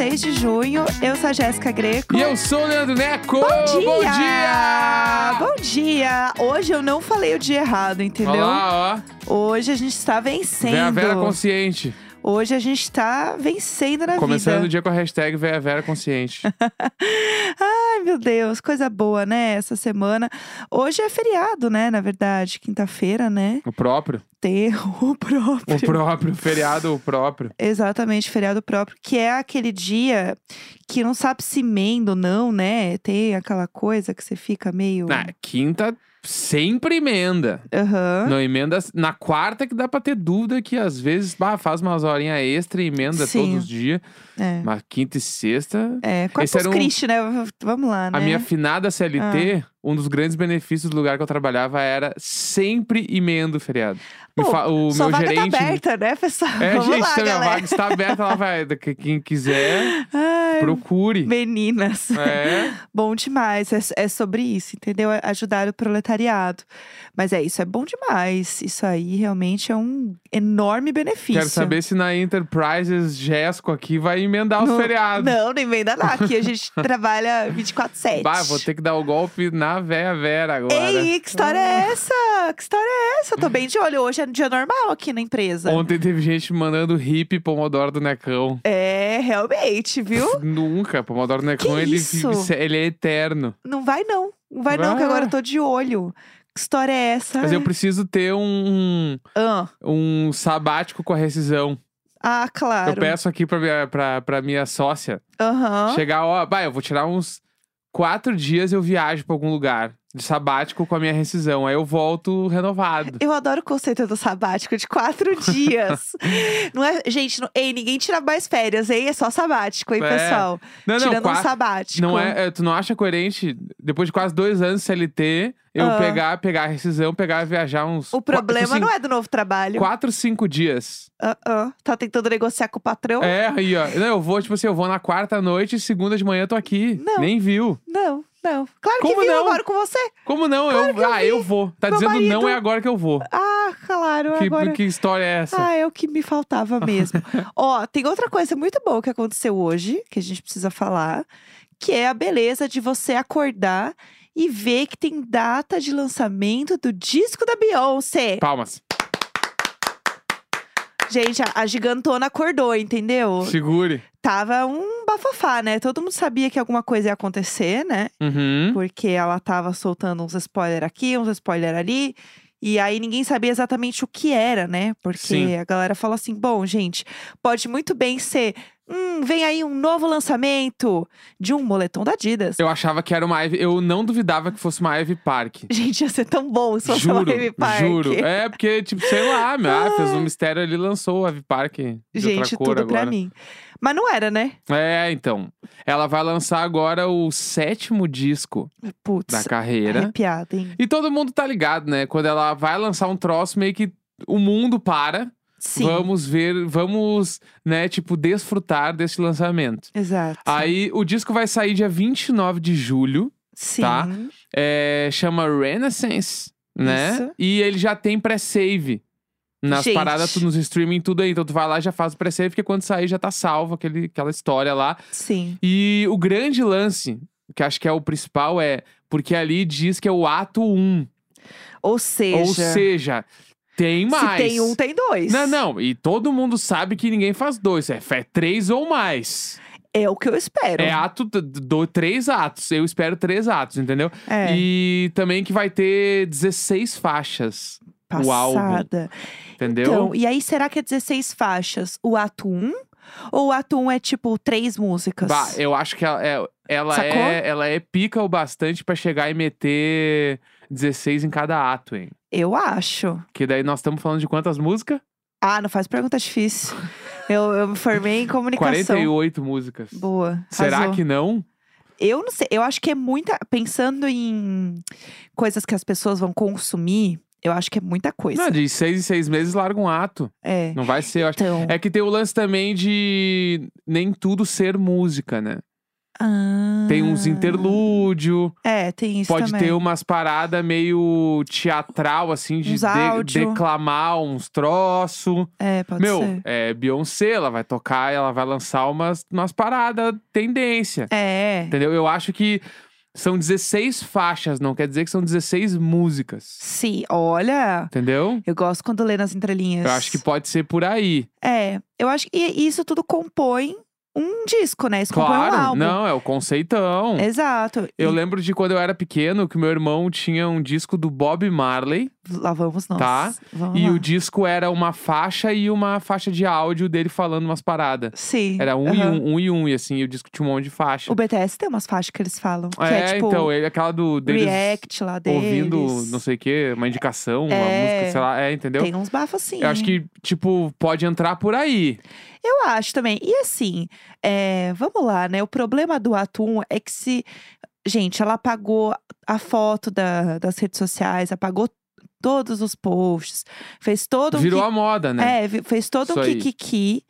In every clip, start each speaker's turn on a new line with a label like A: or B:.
A: Hoje é quinta-feira, 16 de junho. Eu sou a Jéssica Greco.
B: E eu sou o Leandro Neco!
A: Bom dia!
B: Bom dia!
A: Bom dia! Hoje eu não falei o dia errado, entendeu?
B: Olá, ó.
A: Hoje a gente está vencendo.
B: Vem a Vera Consciente.
A: Hoje a gente está vencendo na
B: Começando o
A: vida.
B: dia com a hashtag Vem a Vera Consciente.
A: Ai, meu Deus, coisa boa, né? Essa semana. Hoje é feriado, né? Na verdade, quinta-feira, né?
B: o próprio.
A: Tem o próprio.
B: O próprio. Feriado, o próprio.
A: Exatamente, feriado próprio, que é aquele dia que não sabe se emenda ou não, né? Tem aquela coisa que você fica meio.
B: Na quinta, sempre emenda.
A: Aham.
B: Não emenda. Na quarta que dá pra ter dúvida que às vezes bah, faz umas horinhas extra e emenda
A: Sim.
B: todos os dias.
A: É.
B: Mas quinta e sexta.
A: É, Corpus
B: Esse era um-
A: Christi, né? Vamos lá, né?
B: A minha finada CLT, um dos grandes benefícios do lugar que eu trabalhava era sempre emenda o feriado.
A: Pô,
B: fa- o meu
A: vaga
B: gerente.
A: tá aberta, né, pessoal?
B: É,
A: Vamos
B: gente,
A: lá,
B: se a minha vaga está aberta, ela vai. Quem quiser,
A: Ai,
B: procure.
A: Meninas.
B: É.
A: Bom demais. É, é sobre isso, entendeu? É Ajudar o proletariado. Mas é isso, é bom demais. Isso aí realmente é um enorme benefício.
B: Quero saber se na Enterprises Gesco aqui vai emendar os
A: No-
B: feriados.
A: Não, nem vem nada. Aqui a gente trabalha 24-7.
B: Bah, vou ter que dar o golpe na véia Vera agora.
A: Ei, que história é essa? Que história é essa? Tô bem de olho. Hoje é um dia normal aqui na empresa.
B: Ontem teve gente mandando hippie Pomodoro do Necão.
A: É, realmente, viu?
B: Nunca. Pomodoro do Necão,
A: Que
B: ele,
A: isso?
B: ele é eterno.
A: Não vai não. Não vai não, que
B: Ah.
A: agora eu tô de olho. Que história é essa?
B: Mas eu preciso ter um,
A: Ah,
B: um sabático com a rescisão.
A: ah, claro.
B: Eu peço aqui pra minha, pra, pra minha sócia
A: Aham.
B: chegar, ó, bah, eu vou tirar uns quatro dias eu viajo pra algum lugar de sabático com a minha rescisão. Aí eu volto renovado.
A: Eu adoro o conceito do sabático de quatro dias. não é, gente, não, ei, ninguém tira mais férias, hein? É só sabático, hein,
B: É.
A: pessoal?
B: Não, não,
A: Tirando um
B: qua-
A: sabático.
B: não é, é, tu não acha coerente, depois de quase dois anos de CLT, eu
A: Ah.
B: pegar, pegar a rescisão, pegar e viajar uns.
A: O problema
B: quatro,
A: não é do novo trabalho.
B: Quatro, cinco dias.
A: Ah, ah. Tá tentando negociar com o patrão?
B: É, aí, ó. Não, eu vou, tipo assim, eu vou na quarta noite e segunda de manhã eu tô aqui.
A: Não.
B: Nem viu.
A: Não, não. Claro
B: Como
A: que
B: não?
A: eu moro com você.
B: Como não?
A: Claro
B: eu,
A: eu
B: ah, eu vou. Tá
A: Meu
B: dizendo
A: marido-
B: não é agora que eu vou.
A: Ah, claro,
B: Que,
A: agora...
B: que história é essa?
A: Ah, é o que me faltava mesmo. Ó, tem outra coisa muito boa que aconteceu hoje, que a gente precisa falar, que é a beleza de você acordar e ver que tem data de lançamento do disco da Beyoncé.
B: Palmas.
A: Gente, a, a gigantona acordou, entendeu?
B: Segure.
A: Tava um bafafá, né? Todo mundo sabia que alguma coisa ia acontecer, né?
B: Uhum.
A: Porque ela tava soltando uns spoilers aqui, uns spoilers ali. E aí ninguém sabia exatamente o que era, né? Porque
B: Sim.
A: a galera falou assim: bom, gente, pode muito bem ser. Hum, vem aí um novo lançamento de um moletom da Adidas.
B: Eu achava que era uma Ivy. Eu não duvidava que fosse uma Ivy Park.
A: Gente, ia ser tão bom se fosse uma
B: Juro,
A: Ivy Park.
B: juro. É, porque, tipo, sei lá, meu, ah, fez um mistério ali, lançou o Ivy Park de
A: Gente,
B: outra cor
A: tudo
B: agora.
A: pra mim. Mas não era, né?
B: É, então. Ela vai lançar agora o sétimo disco
A: Putz,
B: da carreira.
A: arrepiada, hein?
B: E todo mundo tá ligado, né? Quando ela vai lançar um troço, meio que o mundo para.
A: Sim,
B: Vamos ver, vamos, né, tipo, desfrutar desse lançamento.
A: exato.
B: Aí o disco vai sair dia 29 de julho.
A: Sim.
B: tá. É, chama Renaissance, né?
A: Isso.
B: E ele já tem pré-save. Nas
A: Gente.
B: paradas, tu- nos streaming, tudo aí. Então tu vai lá e já faz o pré-save, porque quando sair já tá salvo aquele, aquela história lá.
A: Sim.
B: E o grande lance, que acho que é o principal, é porque ali diz que é o ato 1.
A: Ou seja,
B: Ou seja, tem mais.
A: se tem um, tem dois.
B: Não, não. E todo mundo sabe que ninguém faz dois. É, é três ou mais.
A: É o que eu espero.
B: É ato, do, três atos. Eu espero três atos, entendeu?
A: É.
B: E também que vai ter 16 faixas. o álbum.
A: Passada.
B: Entendeu?
A: Então, e aí será que é 16 faixas o ato 1? Ou o ato 1 é tipo três músicas?
B: Bah, eu acho que ela, é, ela,
A: Sacou?
B: é, ela é pica o bastante pra chegar e meter 16 em cada ato, hein?
A: Eu acho.
B: Que daí nós estamos falando de quantas músicas?
A: Ah, não faz pergunta difícil. eu, eu me formei em comunicação.
B: 48 músicas.
A: Boa.
B: Será que não?
A: Eu não sei. Eu acho que é muita. Pensando em coisas que as pessoas vão consumir, eu acho que é muita coisa.
B: Não, de seis em seis meses larga um ato.
A: É.
B: Não vai ser, eu acho.
A: Então.
B: É que tem o lance também de nem tudo ser música, né?
A: Ah.
B: Tem uns interlúdio.
A: É, tem isso
B: Pode
A: também.
B: ter umas paradas meio teatral, assim, de,
A: Uns
B: de-
A: áudio.
B: declamar uns troços.
A: É, pode
B: Meu,
A: ser.
B: é Beyoncé, ela vai tocar, ela vai lançar umas, umas paradas tendência.
A: É.
B: Entendeu? Eu acho que são 16 faixas, não quer dizer que são 16 músicas.
A: Sim, olha.
B: Entendeu?
A: Eu gosto quando lê nas entrelinhas.
B: Eu acho que pode ser por aí.
A: É, eu acho que isso tudo compõe um disco, né? Isso compõe um
B: Claro,
A: álbum.
B: não, é o conceitão.
A: Exato.
B: Eu
A: E
B: lembro de quando eu era pequeno que meu irmão tinha um disco do Bob Marley
A: Lá vamos nós.
B: Tá.
A: Vamos
B: e
A: lá.
B: o disco era uma faixa e uma faixa de áudio dele falando umas paradas.
A: Sim.
B: Era um e
A: aham.
B: um, um e um, e assim, e o disco tinha um monte de faixa.
A: O BTS tem umas faixas que eles falam.
B: É,
A: é, tipo
B: então, ele, aquela do deles
A: react lá deles.
B: ouvindo não sei o que, uma indicação, uma
A: É.
B: música, sei lá, é, entendeu?
A: Tem uns bafos assim.
B: Eu acho que, tipo, pode entrar por aí.
A: Eu acho também. E assim, é, vamos lá, né? O problema do Atum é que se. Gente, ela apagou a foto da- das redes sociais, apagou todos os posts, fez todo um.
B: Virou
A: ki-
B: a moda, né?
A: É, fez todo
B: Isso
A: um kikiki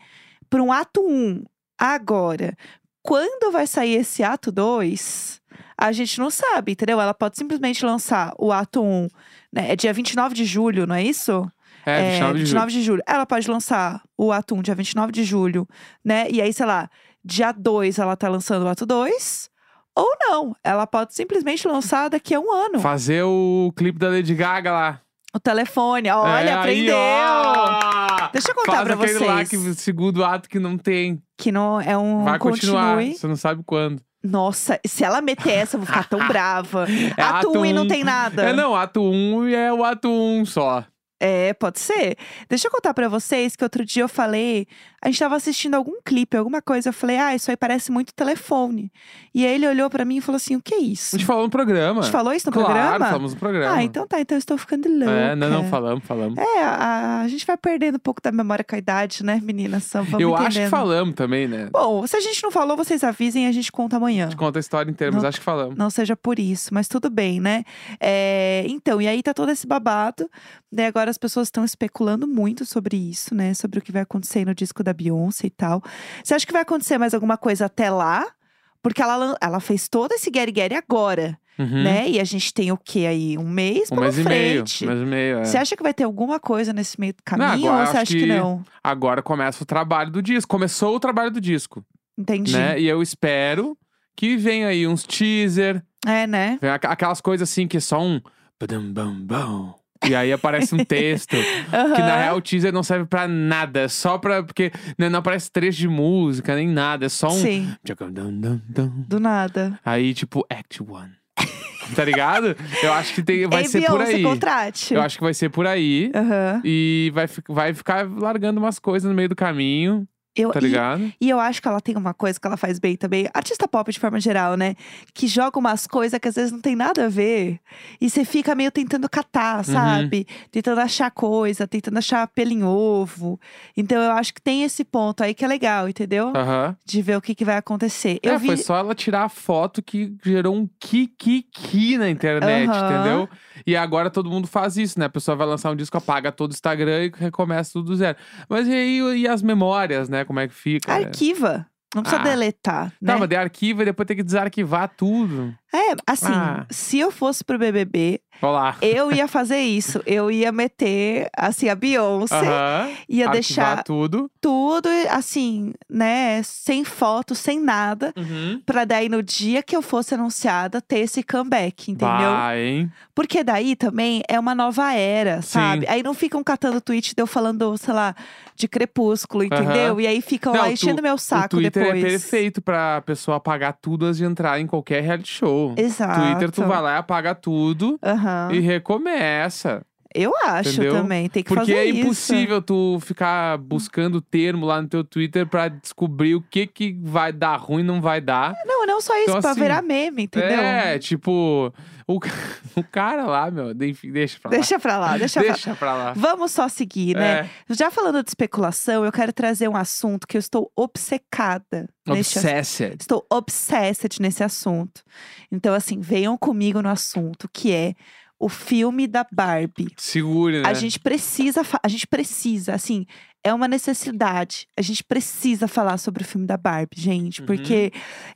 A: para um ato 1. Agora, quando vai sair esse ato 2, a gente não sabe, entendeu? Ela pode simplesmente lançar o ato 1, né? É dia 29 de julho, não é isso?
B: É, 29 de julho.
A: de julho. Ela pode lançar o ato 1 dia 29 de julho, né? E aí, sei lá, dia 2 ela tá lançando o ato 2. Ou não, ela pode simplesmente lançar daqui a um ano.
B: Fazer o clipe da Lady Gaga lá.
A: O telefone, olha,
B: É, aí,
A: aprendeu!
B: ó!
A: Deixa eu contar
B: Faz
A: pra
B: aquele lá
A: vocês.
B: que o segundo ato que não tem.
A: Que não é um
B: Vai continuar.
A: continue.
B: Você não sabe quando.
A: Nossa, se ela meter essa, eu vou ficar tão brava.
B: É
A: ato
B: ato
A: 1 e não
B: um.
A: tem nada.
B: É, não, ato 1 um é o ato 1 um só.
A: É, pode ser. Deixa eu contar pra vocês que outro dia eu falei, a gente tava assistindo algum clipe, alguma coisa, eu falei: "Ah, isso aí parece muito telefone". E aí ele olhou pra mim e falou assim: "O que é isso?".
B: A gente falou no programa.
A: A gente falou isso no
B: claro,
A: programa?
B: falamos no programa.
A: Ah, então tá, então eu estou ficando louca.
B: É, não, não, falamos, falamos.
A: É, a, a gente vai perdendo um pouco da memória com a idade, né, meninas? Vamos
B: Eu acho que
A: entendendo.
B: falamos também, né?
A: Bom, se a gente não falou, vocês avisem e a gente conta amanhã.
B: A gente conta a história inteira, mas
A: Não.
B: acho que falamos.
A: Não seja por isso, mas tudo bem, né? É, então, e aí tá todo esse babado, né? Agora as pessoas estão especulando muito sobre isso, né? Sobre o que vai acontecer no disco da Beyoncé e tal. Você acha que vai acontecer mais alguma coisa até lá? Porque ela, ela fez todo esse Gary Gary agora,
B: Uhum.
A: né? E a gente tem o quê aí? Um mês
B: Um mês e meio.
A: frente.
B: Um mês e meio, é.
A: Você acha que vai ter alguma coisa nesse meio caminho
B: agora
A: ou você acha que...
B: que-
A: não?
B: Agora começa o trabalho do disco. Começou o trabalho do disco,
A: Entendi.
B: né? E eu espero que venha aí uns teaser,
A: É, né?
B: aquelas coisas assim que é só um... E aí aparece um texto. Que na real o teaser não serve pra nada. É só pra. Porque né, não aparece trecho de música, nem nada. É só um.
A: Sim, do nada.
B: Aí, tipo, Act One. tá ligado? Eu acho que tem, vai
A: Ei,
B: ser por
A: Beyoncé,
B: aí.
A: contrate.
B: Eu acho que vai ser por aí.
A: Aham.
B: E vai, vai ficar largando umas coisas no meio do caminho,
A: Eu,
B: tá
A: e-
B: ligado?
A: E eu acho que ela tem uma coisa que ela faz bem também. Artista pop de forma geral, né? Que joga umas coisas que às vezes não tem nada a ver. E você fica meio tentando catar, sabe? Tentando achar coisa, tentando achar pelo em ovo. Então eu acho que tem esse ponto aí que é legal, entendeu?
B: Aham.
A: De ver o que, que vai acontecer. Eu
B: é,
A: vi.
B: foi só ela tirar a foto que gerou um kikiki na internet,
A: Aham.
B: entendeu? E agora todo mundo faz isso, né? A pessoa vai lançar um disco, apaga todo o Instagram e recomeça tudo do zero. Mas e aí e as memórias, né? Como é que fica? né?
A: Arquiva. Não precisa
B: Ah.
A: deletar, né?
B: Tá, mas de arquivo e depois tem que desarquivar tudo.
A: É, assim,
B: Ah.
A: se eu fosse pro BBB,
B: Olha lá.
A: eu ia fazer isso. Eu ia meter, assim, a Beyoncé.
B: Aham.
A: Ia
B: Arquivar
A: deixar
B: tudo.
A: tudo, assim, né? Sem foto, sem nada.
B: Uhum.
A: Pra daí, no dia que eu fosse anunciada, ter esse comeback, entendeu?
B: Vai, hein?
A: Porque daí também é uma nova era,
B: Sim.
A: sabe? Aí não ficam catando tweet de eu falando, sei lá, de crepúsculo, entendeu?
B: Aham.
A: E aí ficam
B: Não,
A: lá
B: tu-
A: enchendo meu
B: o
A: saco
B: Twitter
A: depois.
B: é perfeito pra pessoa apagar tudo antes de entrar em qualquer reality show.
A: Exato.
B: Twitter, tu vai lá e apaga tudo
A: Aham.
B: e recomeça.
A: Eu acho
B: Entendeu?
A: também, tem que
B: Porque
A: fazer
B: é
A: isso.
B: impossível tu ficar buscando termo lá no teu Twitter pra descobrir o que que vai dar ruim e não vai dar.
A: Não, não só isso,
B: Então,
A: pra
B: assim,
A: virar meme, entendeu?
B: É, tipo, o, o cara lá, meu, enfim, deixa pra lá.
A: Deixa pra lá, deixa, pra
B: Deixa pra lá.
A: Vamos só seguir, né?
B: É,
A: Já falando de especulação, eu quero trazer um assunto que eu estou obcecada neste
B: obsessed.
A: Estou obsessed nesse assunto. Então, assim, venham comigo no assunto, que é o filme da Barbie.
B: Segure, né?
A: A gente precisa, a gente precisa, assim, é uma necessidade. A gente precisa falar sobre o filme da Barbie, gente,
B: Uhum.
A: porque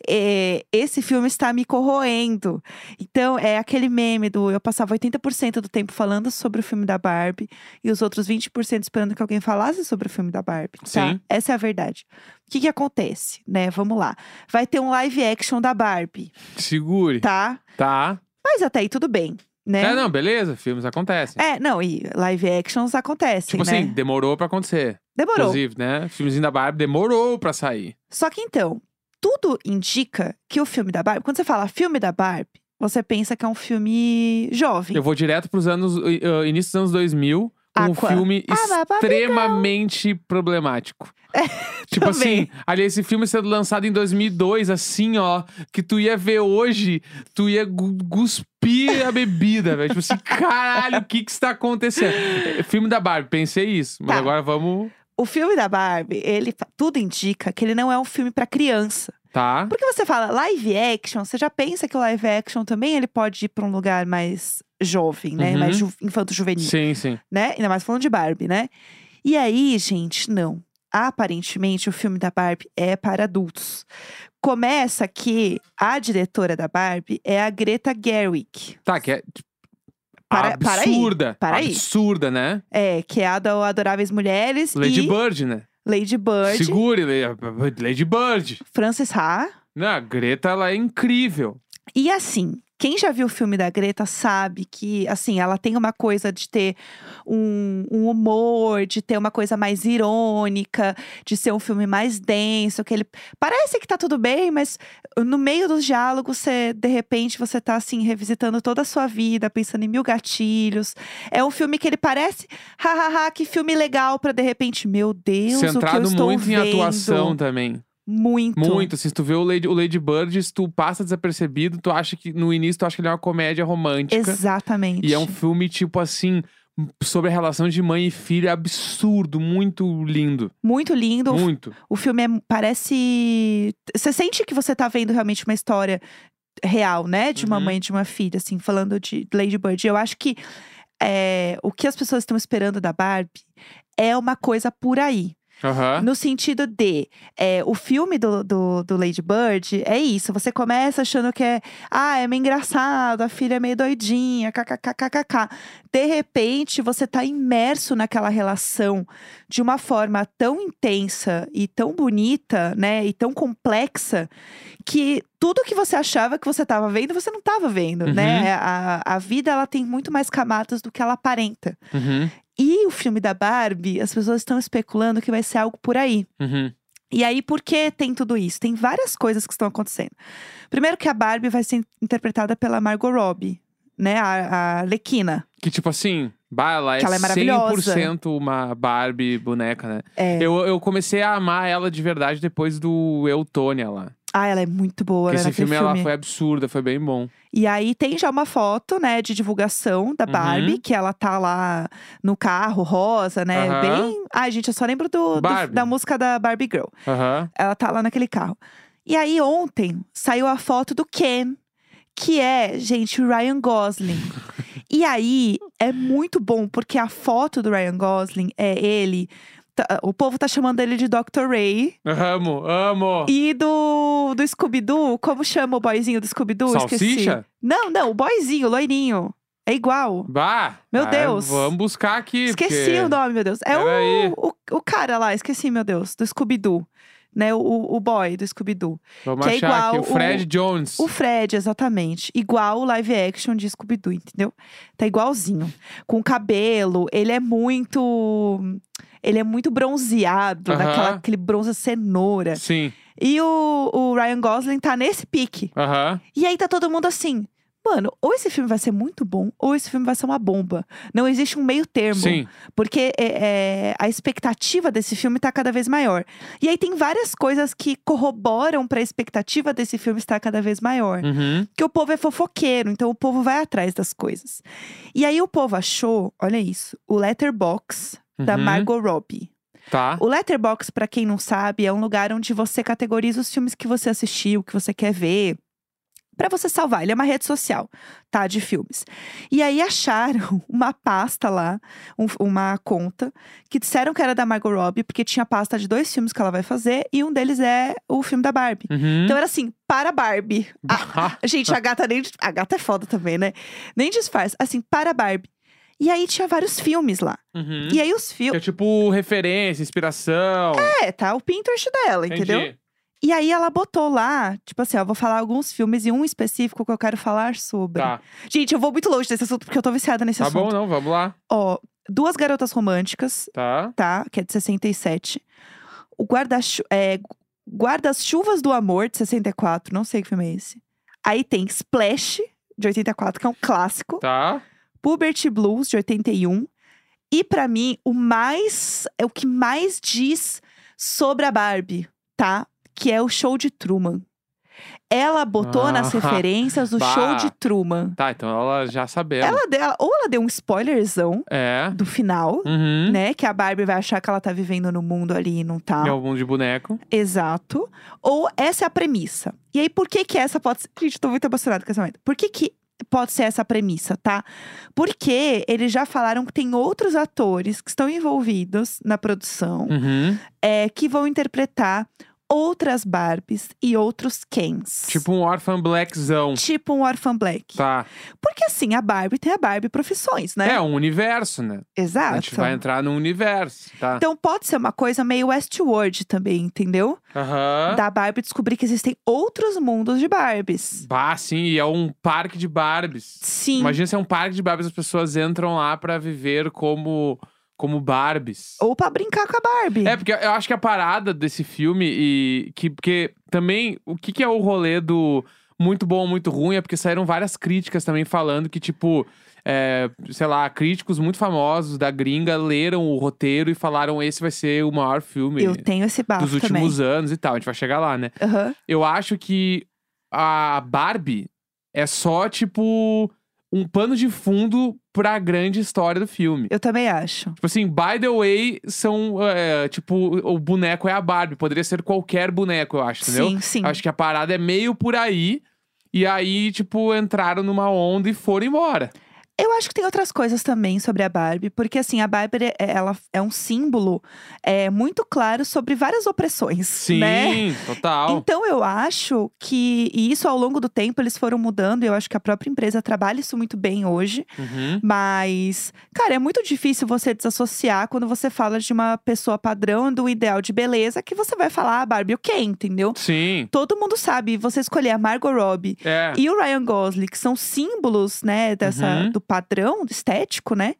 A: é, esse filme está me corroendo. Então, é aquele meme do eu passava 80% do tempo falando sobre o filme da Barbie e os outros 20% esperando que alguém falasse sobre o filme da Barbie. Tá?
B: Sim.
A: Essa é a verdade. O que, que acontece, né? Vamos lá. Vai ter um live action da Barbie,
B: Segure.
A: tá?
B: Tá.
A: Mas até aí tudo bem, né?
B: É, não, beleza, filmes acontecem.
A: É, não, e live actions acontecem,
B: tipo
A: né?
B: assim, demorou pra acontecer.
A: Demorou.
B: Inclusive, né? Filmezinho da Barbie demorou pra sair.
A: Só que então, tudo indica que o filme da Barbie, quando você fala filme da Barbie, você pensa que é um filme jovem.
B: Eu vou direto pros anos, uh, início dos anos 2000, com um
A: Aqua.
B: filme
A: Ah,
B: extremamente problemático. tipo
A: também.
B: assim, ali esse filme sendo lançado em 2002, assim, ó, que tu ia ver hoje, tu ia cuspir a bebida, velho. Tipo assim, caralho, o que que está acontecendo? É, Filme da Barbie, pensei isso. Mas
A: Tá.
B: agora vamos,
A: O filme da Barbie, ele tudo indica que ele não é um filme pra criança.
B: Tá?
A: Porque você fala live action, você já pensa que o live action também ele pode ir pra um lugar mais jovem, né?
B: Uhum.
A: Mais ju infanto-juvenil.
B: Sim, sim.
A: né? Ainda mais falando de Barbie, né? E aí, gente, não. Aparentemente, o filme da Barbie é para adultos. Começa que a diretora da Barbie é a Greta Gerwig.
B: Tá, que é tipo,
A: Para- para aí,
B: absurda.
A: para aí.
B: absurda, né?
A: É, que é a do Adoráveis Mulheres
B: Lady
A: e
B: Bird, né?
A: Lady Bird,
B: Segure, Lady Bird.
A: Frances Ha.
B: Não, a Greta, ela é incrível.
A: E assim, quem já viu o filme da Greta sabe que, assim, ela tem uma coisa de ter um, um humor, de ter uma coisa mais irônica, de ser um filme mais denso, que ele parece que tá tudo bem, mas no meio dos diálogos, você, de repente, você tá assim revisitando toda a sua vida, pensando em mil gatilhos. É um filme que ele parece, hahaha, que filme legal pra de repente, meu Deus, o que eu
B: Centrado
A: estou
B: muito em
A: vendo.
B: atuação também.
A: Muito.
B: Muito. Assim, se tu vê o Lady, o Lady Bird, se tu passa desapercebido, tu acha que no início tu acha que ele é uma comédia romântica.
A: Exatamente.
B: E é um filme, tipo assim, sobre a relação de mãe e filha absurdo, muito lindo.
A: Muito lindo.
B: Muito.
A: O filme é, parece. Você sente que você tá vendo realmente uma história real, né? De uma
B: Uhum.
A: mãe e de uma filha, assim, falando de Lady Bird. Eu acho que é, o que as pessoas estão esperando da Barbie é uma coisa por aí.
B: Aham.
A: No sentido de, é, o filme do, do, do Lady Bird é isso. Você começa achando que é, ah, é meio engraçado, a filha é meio doidinha, kkkkkk. De repente, você tá imerso naquela relação de uma forma tão intensa e tão bonita, né, e tão complexa, que tudo que você achava que você tava vendo, você não tava vendo,
B: Uhum.
A: né? A, a vida, ela tem muito mais camadas do que ela aparenta.
B: Uhum.
A: E o filme da Barbie, as pessoas estão especulando que vai ser algo por aí.
B: Uhum.
A: E aí, por que tem tudo isso? Tem várias coisas que estão acontecendo. Primeiro que a Barbie vai ser interpretada pela Margot Robbie, né? A, a Lequina.
B: Que tipo assim, ela é,
A: Que ela é maravilhosa.
B: 100% uma Barbie boneca, né?
A: É.
B: Eu, eu comecei a amar ela de verdade depois do Eutônia lá.
A: Ah, ela é muito boa,
B: Porque
A: né?
B: esse
A: naquele
B: filme, ela foi absurda, foi bem bom.
A: E aí tem já uma foto, né, de divulgação da
B: Uhum.
A: Barbie, que ela tá lá no carro rosa, né?
B: Aham.
A: Bem. Ai, gente, eu só lembro do, do- da música da Barbie Girl.
B: Aham.
A: Ela tá lá naquele carro. E aí, ontem, saiu a foto do Ken, que é, gente, o Ryan Gosling. e aí, é muito bom, porque a foto do Ryan Gosling é ele. Tá- o povo tá chamando ele de Dr. Ray.
B: Amo, amo.
A: E do, do Scooby-Doo, como chama o boyzinho do Scooby-Doo? Esqueci.
B: Salsicha?
A: Não, não, o boyzinho, o loirinho. É igual.
B: Bah!
A: Meu
B: ah,
A: Deus.
B: Vamos buscar aqui.
A: Esqueci
B: porque...
A: o nome, meu Deus. É o, o, o cara lá, esqueci, meu Deus, do Scooby-Doo. Né, o, o boy do Scooby-Doo.
B: Vamos
A: que é
B: achar aqui.
A: igual
B: O Fred
A: o-
B: Jones.
A: O Fred, exatamente. Igual o live action de Scooby-Doo, entendeu? Tá igualzinho. Com cabelo, ele é muito. Ele é muito bronzeado,
B: Aham.
A: naquela, aquele bronze cenoura.
B: Sim.
A: E o, o Ryan Gosling tá nesse pique.
B: Aham.
A: E aí tá todo mundo assim. Mano, ou esse filme vai ser muito bom, ou esse filme vai ser uma bomba. Não existe um meio termo.
B: Sim.
A: Porque é, é, a expectativa desse filme tá cada vez maior. E aí tem várias coisas que corroboram pra expectativa desse filme estar cada vez maior.
B: Uhum.
A: Porque o povo é fofoqueiro, então o povo vai atrás das coisas. E aí o povo achou, olha isso, o Letterbox da
B: Uhum.
A: Margot Robbie.
B: Tá.
A: O Letterbox, pra quem não sabe, é um lugar onde você categoriza os filmes que você assistiu, que você quer ver. Pra você salvar. Ele é uma rede social, tá? De filmes. E aí acharam uma pasta lá, um- uma conta, que disseram que era da Margot Robbie, porque tinha pasta de dois filmes que ela vai fazer, e um deles é o filme da Barbie.
B: Uhum.
A: Então era assim, para Barbie. A- Gente, a gata nem. A gata é foda também, né? Nem disfarça. Assim, para Barbie. E aí tinha vários filmes lá.
B: Uhum.
A: E aí os
B: Que
A: filmes.
B: é tipo referência, inspiração.
A: É, tá o Pinterest dela, entendeu?
B: Entendi.
A: E aí ela botou lá, tipo assim, ó, vou falar alguns filmes e um específico que eu quero falar sobre.
B: Tá.
A: Gente, eu vou muito longe desse assunto porque eu tô viciada nesse
B: Tá
A: assunto.
B: bom, não, vamos lá.
A: Ó, Duas Garotas Românticas,
B: Tá.
A: tá? Que é de 67. O é, Guarda-Chuvas do Amor, de 64. Não sei que filme é esse. Aí tem Splash, de 84, que é um clássico.
B: Tá.
A: Puberty Blues, de 81. E pra mim, o mais. É o que mais diz sobre a Barbie, tá? Que é o show de Truman. Ela botou nas
B: Ah,
A: referências o
B: bah.
A: show de Truman.
B: Tá, então ela já sabemos.
A: Ela ou ela deu um spoilerzão
B: É.
A: do final,
B: Uhum.
A: né? Que a Barbie vai achar que ela tá vivendo no mundo ali e não tá.
B: É o mundo de boneco.
A: Exato. Ou essa é a premissa. E aí, por que que essa pode ser... Gente, tô muito emocionada com essa momento. Por que que pode ser essa premissa, tá? Porque eles já falaram que tem outros atores que estão envolvidos na produção
B: Uhum.
A: é, que vão interpretar outras Barbies e outros Kens.
B: Tipo um Orphan Blackzão.
A: Tipo um Orphan Black.
B: Tá.
A: Porque assim, a Barbie tem a Barbie profissões, né?
B: É um universo, né?
A: Exato.
B: A gente vai entrar no universo, tá?
A: Então pode ser uma coisa meio Westworld também, entendeu?
B: Aham.
A: Da Barbie descobrir que existem outros mundos de Barbies.
B: Bah, sim, e é um parque de Barbies.
A: Sim.
B: Imagina se é um parque de Barbies, as pessoas entram lá pra viver como, como Barbies.
A: Ou pra brincar com a Barbie.
B: É, porque eu acho que a parada desse filme e que porque também o que, que é o rolê do muito bom, muito ruim é porque saíram várias críticas também falando que tipo é, sei lá, críticos muito famosos da gringa leram o roteiro e falaram esse vai ser o maior filme
A: Eu tenho esse bafo
B: dos
A: também.
B: últimos anos e tal. A gente vai chegar lá, né?
A: Aham.
B: Eu acho que a Barbie é só tipo um pano de fundo pra grande história do filme.
A: Eu também acho.
B: Tipo assim, by the way, são. é, tipo, o boneco é a Barbie. Poderia ser qualquer boneco, eu acho, entendeu?
A: Sim, sim.
B: Acho que a parada é meio por aí. E aí, tipo, entraram numa onda e foram embora.
A: Eu acho que tem outras coisas também sobre a Barbie, porque assim, a Barbie é- ela é um símbolo é, muito claro sobre várias opressões,
B: Sim,
A: né?
B: total.
A: Então eu acho que, e isso ao longo do tempo eles foram mudando, e eu acho que a própria empresa trabalha isso muito bem hoje.
B: Uhum.
A: Mas, cara, é muito difícil você desassociar quando você fala de uma pessoa padrão do ideal de beleza que você vai falar a Barbie o quê, entendeu?
B: Sim.
A: Todo mundo sabe, você escolher a Margot Robbie
B: É.
A: e o Ryan Gosling, que são símbolos, né, dessa,
B: Uhum.
A: do padrão estético, né?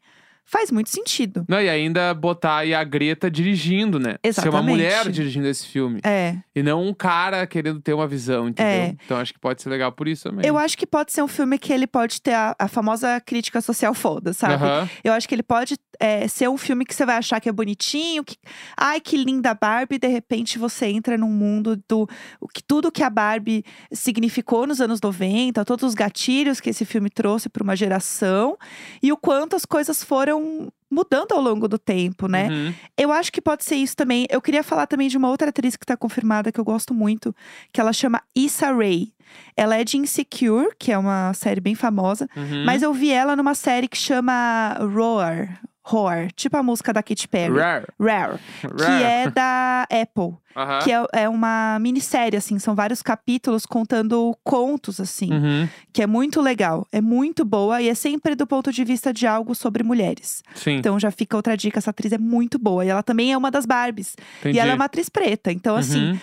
A: Faz muito sentido.
B: Não, e ainda botar aí a Greta dirigindo, né? Ser uma
A: Exatamente.
B: mulher dirigindo esse filme.
A: É.
B: E não um cara querendo ter uma visão, entendeu?
A: É.
B: Então acho que pode ser legal por isso também.
A: Eu acho que pode ser um filme que ele pode ter a, a famosa crítica social foda, sabe? Eu acho que ele pode é, ser um filme que você vai achar que é bonitinho, que ai que linda Barbie, de repente você entra num mundo do o que tudo que a Barbie significou nos anos 90, todos os gatilhos que esse filme trouxe para uma geração e o quanto as coisas foram mudando ao longo do tempo, né?
B: Uhum.
A: Eu acho que pode ser isso também. Eu queria falar também de uma outra atriz que tá confirmada que eu gosto muito, que ela chama Issa Rae. Ela é de Insecure, que é uma série bem famosa,
B: Uhum.
A: mas eu vi ela numa série que chama Roar. Roar, tipo a música da Katy Perry.
B: Rare.
A: Que é da Apple,
B: Aham.
A: que é, é uma minissérie, assim, são vários capítulos contando contos, assim,
B: Uhum.
A: que é muito legal, é muito boa e é sempre do ponto de vista de algo sobre mulheres.
B: Sim,
A: Então já fica outra dica, essa atriz é muito boa. E ela também é uma das Barbies.
B: entendi.
A: E ela é uma atriz preta. Então, assim,
B: Uhum.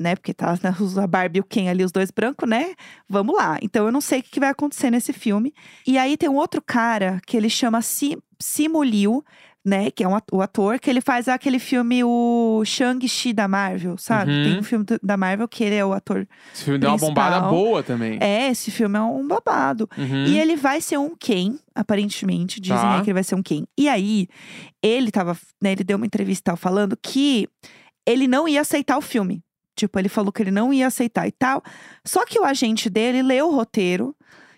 A: né? Porque tá né, a Barbie e o Ken ali, os dois brancos, né? Vamos lá. Então eu não sei o que vai acontecer nesse filme. E aí tem um outro cara que ele chama Si- Simu Liu, né? Que é um o ator, que ele faz aquele filme, o Shang-Chi da Marvel, sabe?
B: Uhum.
A: Tem um filme da Marvel que ele é o ator.
B: Esse filme deu uma
A: principal.
B: bombada boa também.
A: É, esse filme é um babado.
B: Uhum.
A: E ele vai ser um Ken, aparentemente. Dizem
B: Tá.
A: que ele vai ser um Ken. E aí, ele tava, né, ele deu uma entrevista falando que ele não ia aceitar o filme. Tipo, ele falou que ele não ia aceitar e tal. Só que o agente dele leu o roteiro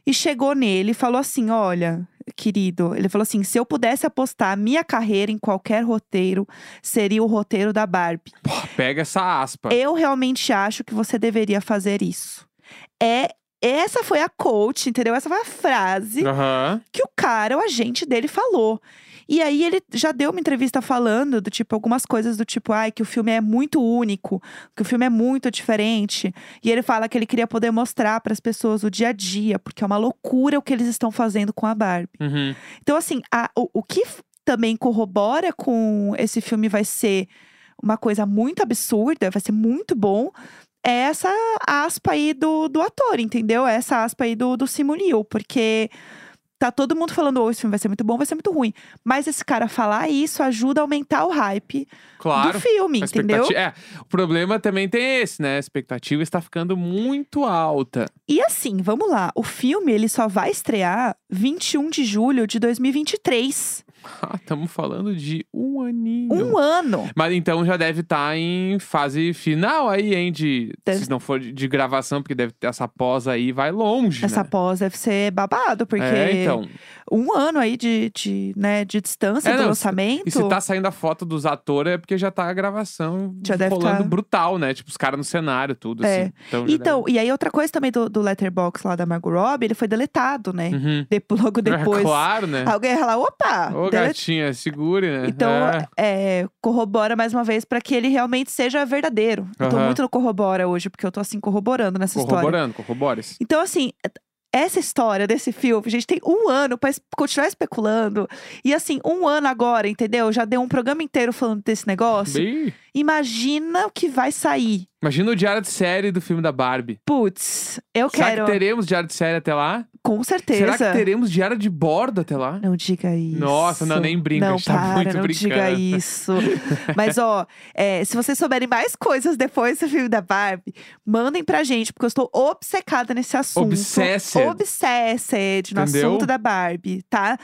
A: e chegou nele e falou assim: olha. Querido, ele falou assim: se eu pudesse apostar a minha carreira em qualquer roteiro, seria o roteiro da Barbie.
B: Pô, pega essa aspa.
A: Eu realmente acho que você deveria fazer isso. É essa foi a coach, entendeu? Essa foi a frase
B: Aham.
A: que o cara, o agente dele, falou. E aí ele já deu uma entrevista falando do tipo algumas coisas do tipo, ai, que o filme é muito único, que o filme é muito diferente. E ele fala que ele queria poder mostrar para as pessoas o dia a dia, porque é uma loucura o que eles estão fazendo com a Barbie.
B: Uhum.
A: Então, assim, a- o, o que também corrobora com esse filme vai ser uma coisa muito absurda, vai ser muito bom. É essa aspa aí do, do ator, entendeu? Essa aspa aí do, do Simu Liu, porque tá todo mundo falando, oh, esse filme vai ser muito bom, vai ser muito ruim. Mas esse cara falar isso ajuda a aumentar o hype
B: Claro.
A: do filme, entendeu?
B: É, o problema também tem esse, né? A expectativa está ficando muito alta.
A: E assim, vamos lá. O filme, ele só vai estrear 21 de julho de 2023.
B: Estamos falando de um aninho.
A: Um ano.
B: Mas então já deve estar em fase final aí, hein? De,
A: Deve-
B: Se não for de, de gravação, porque deve ter essa pós aí, vai longe.
A: Essa
B: né?
A: pós deve ser babado, porque
B: É, então.
A: um ano aí de, de, né, de distância
B: É,
A: do
B: não,
A: lançamento.
B: E se tá saindo a foto dos atores é porque já tá a gravação
A: Já deve
B: rolando
A: tá.
B: brutal, né? Tipo, os caras no cenário, tudo
A: É.
B: assim. Então,
A: Então, e aí outra coisa também do, do Letterboxd lá da Margot Robbie, ele foi deletado, né?
B: deve- Uhum.
A: De- logo depois.
B: claro, né?
A: Alguém ia falar, opa!
B: Ô, gatinha, segure, né?
A: Então,
B: É.
A: é, corrobora mais uma vez pra que ele realmente seja verdadeiro. Eu tô muito no corrobora hoje, porque eu tô assim corroborando nessa história.
B: Corroborando, corrobores.
A: Então, assim, essa história desse filme, a gente tem um ano pra es- continuar especulando. E assim, um ano agora, entendeu? Já deu um programa inteiro falando desse negócio.
B: Bem,
A: Imagina o que vai sair.
B: Imagina o diário de série do filme da Barbie.
A: Putz, eu
B: Será
A: quero.
B: que teremos diário de série até lá?
A: Com certeza.
B: Será que teremos diário de bordo até lá?
A: Não diga isso.
B: Nossa, não, nem brinca, a
A: Não,
B: gente tá
A: para,
B: muito
A: não diga
B: brincando.
A: isso. Mas, ó, é, se vocês souberem mais coisas depois do filme da Barbie, mandem pra gente, porque eu estou obcecada nesse assunto.
B: Obsessed.
A: Obsessed no
B: Entendeu?
A: assunto da Barbie, tá?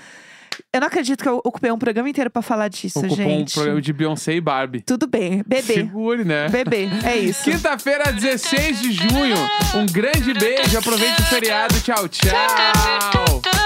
A: Eu não acredito que eu ocupei um programa inteiro pra falar disso,
B: Ocupou
A: gente.
B: um programa de Beyoncé e Barbie.
A: Tudo bem, bebê.
B: Segure, né?
A: Bebê, é isso.
B: Quinta-feira, 16 de junho. Um grande beijo. Aproveite o feriado. Tchau, tchau.